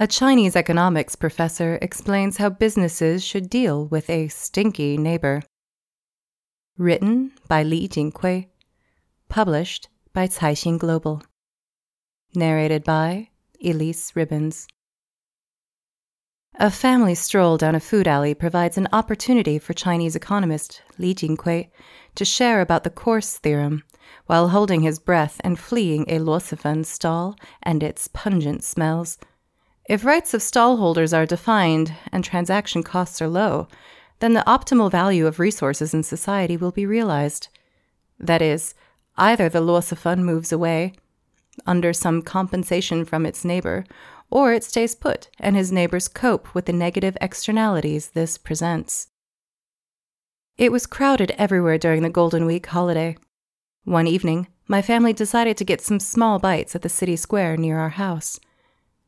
A Chinese economics professor explains how businesses should deal with a stinky neighbor. Written by Li Jingkui. Published by Caixin Global. Narrated by Elyse Ribbons. A family stroll down a food alley provides an opportunity for Chinese economist Li Jingkui to share about the Coase theorem while holding his breath and fleeing a luosifen stall and its pungent smells. If rights of stallholders are defined and transaction costs are low, then the optimal value of resources in society will be realized. That is, either the luosifen moves away, under some compensation from its neighbor, or it stays put and his neighbors cope with the negative externalities this presents. It was crowded everywhere during the Golden Week holiday. One evening, my family decided to get some small bites at the city square near our house.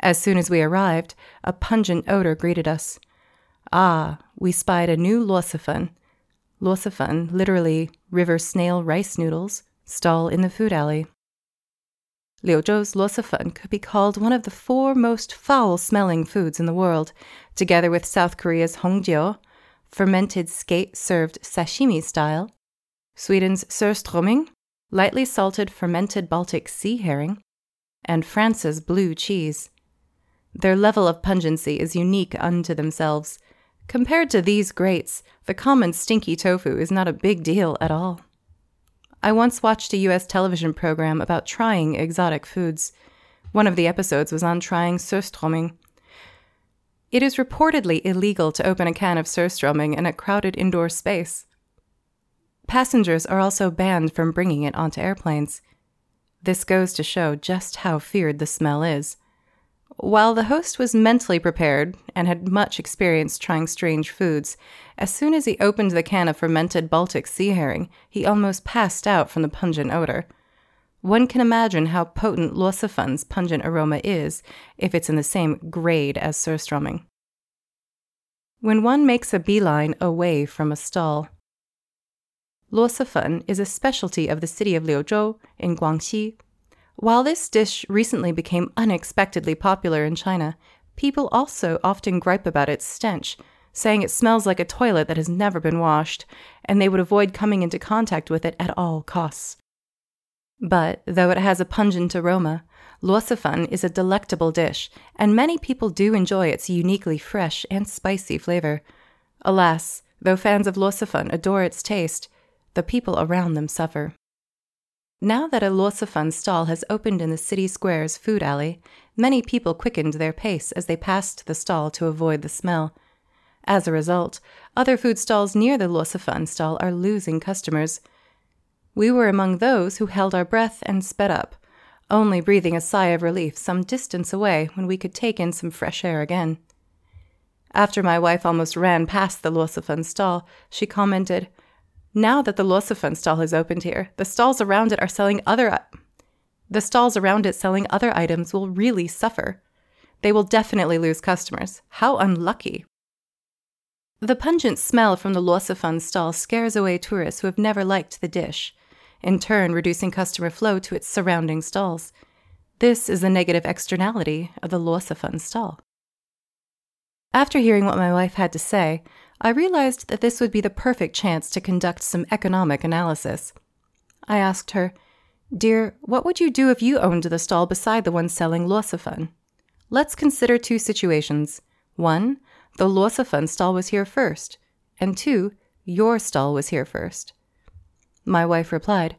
As soon as we arrived, a pungent odor greeted us. Ah, we spied a new luosifen. Luosifen, literally river snail rice noodles, stall in the food alley. Liuzhou's luosifen could be called one of the four most foul smelling foods in the world, together with South Korea's hongjiu, fermented skate served sashimi style, Sweden's surströmming, lightly salted fermented Baltic sea herring, and France's blue cheese. Their level of pungency is unique unto themselves. Compared to these greats, the common stinky tofu is not a big deal at all. I once watched a US television program about trying exotic foods. One of the episodes was on trying surströmming. It is reportedly illegal to open a can of surströmming in a crowded indoor space. Passengers are also banned from bringing it onto airplanes. This goes to show just how feared the smell is. While the host was mentally prepared and had much experience trying strange foods, as soon as he opened the can of fermented Baltic sea herring, he almost passed out from the pungent odor. One can imagine how potent luosifen's pungent aroma is if it's in the same grade as surströmming. When one makes a beeline away from a stall, luosifen is a specialty of the city of Liuzhou in Guangxi. While this dish recently became unexpectedly popular in China, people also often gripe about its stench saying it smells like a toilet that has never been washed, and they would avoid coming into contact with it at all costs. But though it has a pungent aroma, luosifen is a delectable dish, and many people do enjoy its uniquely fresh and spicy flavor. Alas, though fans of luosifen adore its taste, the people around them suffer. Now that a luosifen stall has opened in the city square's food alley, many people quickened their pace as they passed the stall to avoid the smell. As a result, other food stalls near the luosifen stall are losing customers. We were among those who held our breath and sped up, only breathing a sigh of relief some distance away when we could take in some fresh air again. After my wife almost ran past the luosifen stall, she commented, Now that the luosifen stall has opened here, the stalls around it are selling other the stalls around it selling other items will really suffer. They will definitely lose customers. How unlucky. The pungent smell from the luosifen stall scares away tourists who have never liked the dish, in turn, reducing customer flow to its surrounding stalls. This is the negative externality of the luosifen stall. After hearing what my wife had to say, I realized that this would be the perfect chance to conduct some economic analysis. I asked her, Dear, what would you do if you owned the stall beside the one selling luosifen? Let's consider two situations. One, the luosifen stall was here first, and two, your stall was here first. My wife replied,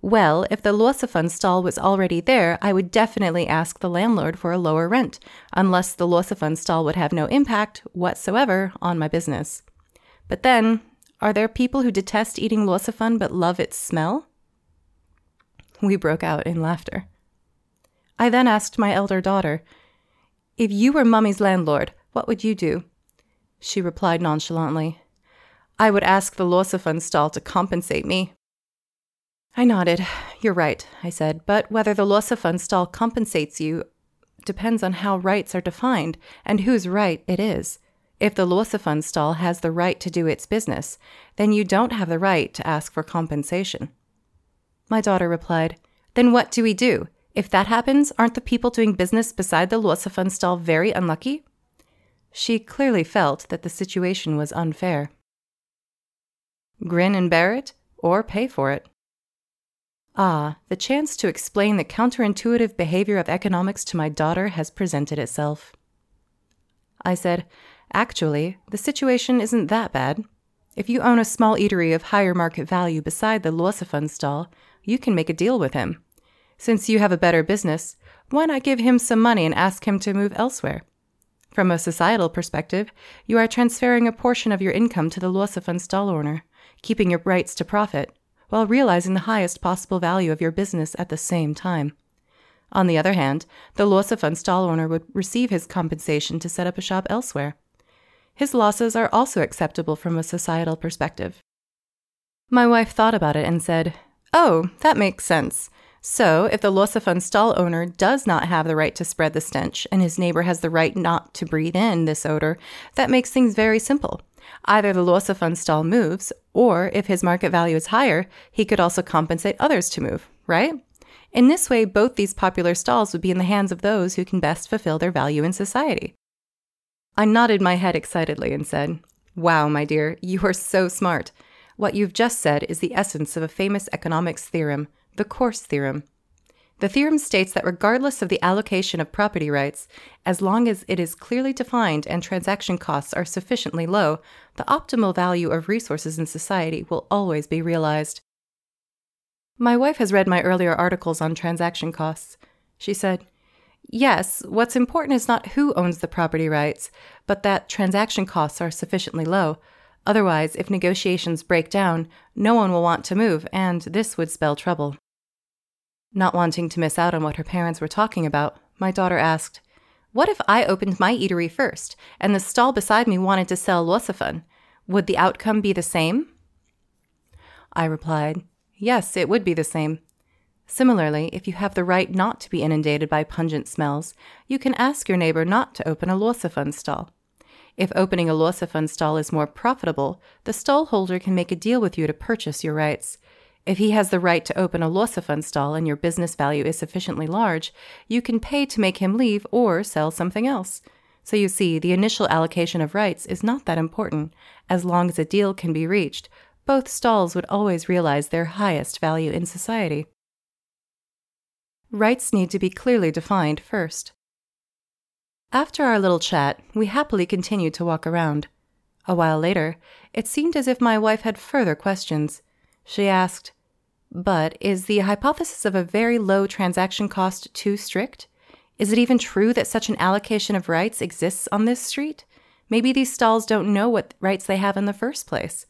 Well, if the luosifen stall was already there, I would definitely ask the landlord for a lower rent, unless the luosifen stall would have no impact whatsoever on my business. But then, are there people who detest eating luosifen but love its smell? We broke out in laughter. I then asked my elder daughter, If you were Mummy's landlord, What would you do? She replied nonchalantly, I would ask the luosifen stall to compensate me. I nodded. You're right, I said, but whether the luosifen stall compensates you depends on how rights are defined and whose right it is. If the luosifen stall has the right to do its business, then you don't have the right to ask for compensation. My daughter replied, Then what do we do? If that happens, aren't the people doing business beside the luosifen stall very unlucky? She clearly felt that the situation was unfair. Grin and bear it, or pay for it. Ah, the chance to explain the counterintuitive behavior of economics to my daughter has presented itself. I said, Actually, the situation isn't that bad. If you own a small eatery of higher market value beside the luosifen stall, you can make a deal with him. Since you have a better business, why not give him some money and ask him to move elsewhere? From a societal perspective, you are transferring a portion of your income to the luosifen stall owner, keeping your rights to profit, while realizing the highest possible value of your business at the same time. On the other hand, the loss of luosifen stall owner would receive his compensation to set up a shop elsewhere. His losses are also acceptable from a societal perspective. My wife thought about it and said, Oh, that makes sense. So, if the luosifen stall owner does not have the right to spread the stench and his neighbor has the right not to breathe in this odor, that makes things very simple. Either the luosifen stall moves, or if his market value is higher, he could also compensate others to move, right? In this way, both these popular stalls would be in the hands of those who can best fulfill their value in society. I nodded my head excitedly and said, Wow, my dear, you are so smart. What you've just said is the essence of a famous economics theorem, the Coase theorem. The theorem states that regardless of the allocation of property rights, as long as it is clearly defined and transaction costs are sufficiently low, the optimal value of resources in society will always be realized. My wife has read my earlier articles on transaction costs. She said, Yes, what's important is not who owns the property rights, but that transaction costs are sufficiently low. Otherwise, if negotiations break down, no one will want to move, and this would spell trouble. Not wanting to miss out on what her parents were talking about, my daughter asked, What if I opened my eatery first, and the stall beside me wanted to sell luosifen? Would the outcome be the same? I replied, Yes, it would be the same. Similarly, if you have the right not to be inundated by pungent smells, you can ask your neighbor not to open a luosifen stall. If opening a luosifen stall is more profitable, the stall holder can make a deal with you to purchase your rights. If he has the right to open a luosifen stall and your business value is sufficiently large, you can pay to make him leave or sell something else. So you see, the initial allocation of rights is not that important. As long as a deal can be reached, both stalls would always realize their highest value in society. Rights need to be clearly defined first. After our little chat, we happily continued to walk around. A while later, it seemed as if my wife had further questions. She asked, But is the hypothesis of a very low transaction cost too strict? Is it even true that such an allocation of rights exists on this street? Maybe these stalls don't know what rights they have in the first place.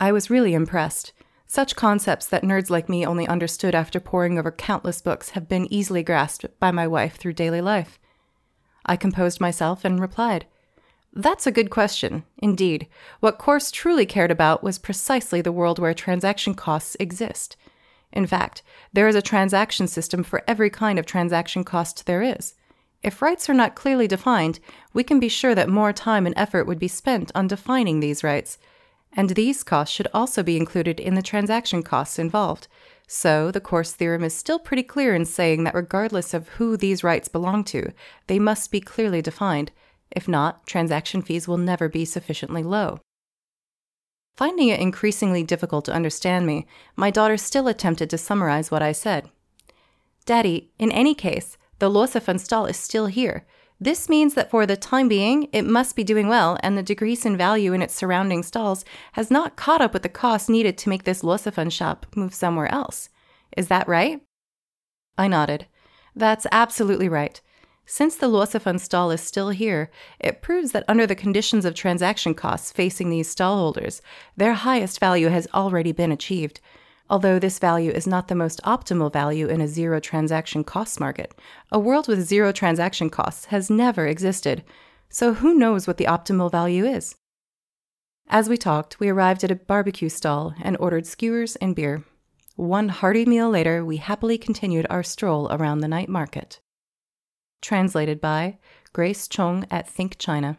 I was really impressed. Such concepts that nerds like me only understood after poring over countless books have been easily grasped by my wife through daily life. I composed myself and replied, That's a good question, indeed. What Coase truly cared about was precisely the world where transaction costs exist. In fact, there is a transaction system for every kind of transaction cost there is. If rights are not clearly defined, we can be sure that more time and effort would be spent on defining these rights and these costs should also be included in the transaction costs involved. So, the Coase theorem is still pretty clear in saying that regardless of who these rights belong to, they must be clearly defined. If not, transaction fees will never be sufficiently low. Finding it increasingly difficult to understand me, my daughter still attempted to summarize what I said. Daddy, in any case, the luosifen stall is still here. This means that for the time being, it must be doing well, and the decrease in value in its surrounding stalls has not caught up with the cost needed to make this luosifen shop move somewhere else. Is that right? I nodded. That's absolutely right. Since the luosifen stall is still here, it proves that under the conditions of transaction costs facing these stallholders, their highest value has already been achieved. Although this value is not the most optimal value in a zero transaction costs market, a world with zero transaction costs has never existed. So who knows what the optimal value is? As we talked, we arrived at a barbecue stall and ordered skewers and beer. One hearty meal later, we happily continued our stroll around the night market. Translated by Grace Chung at Think China.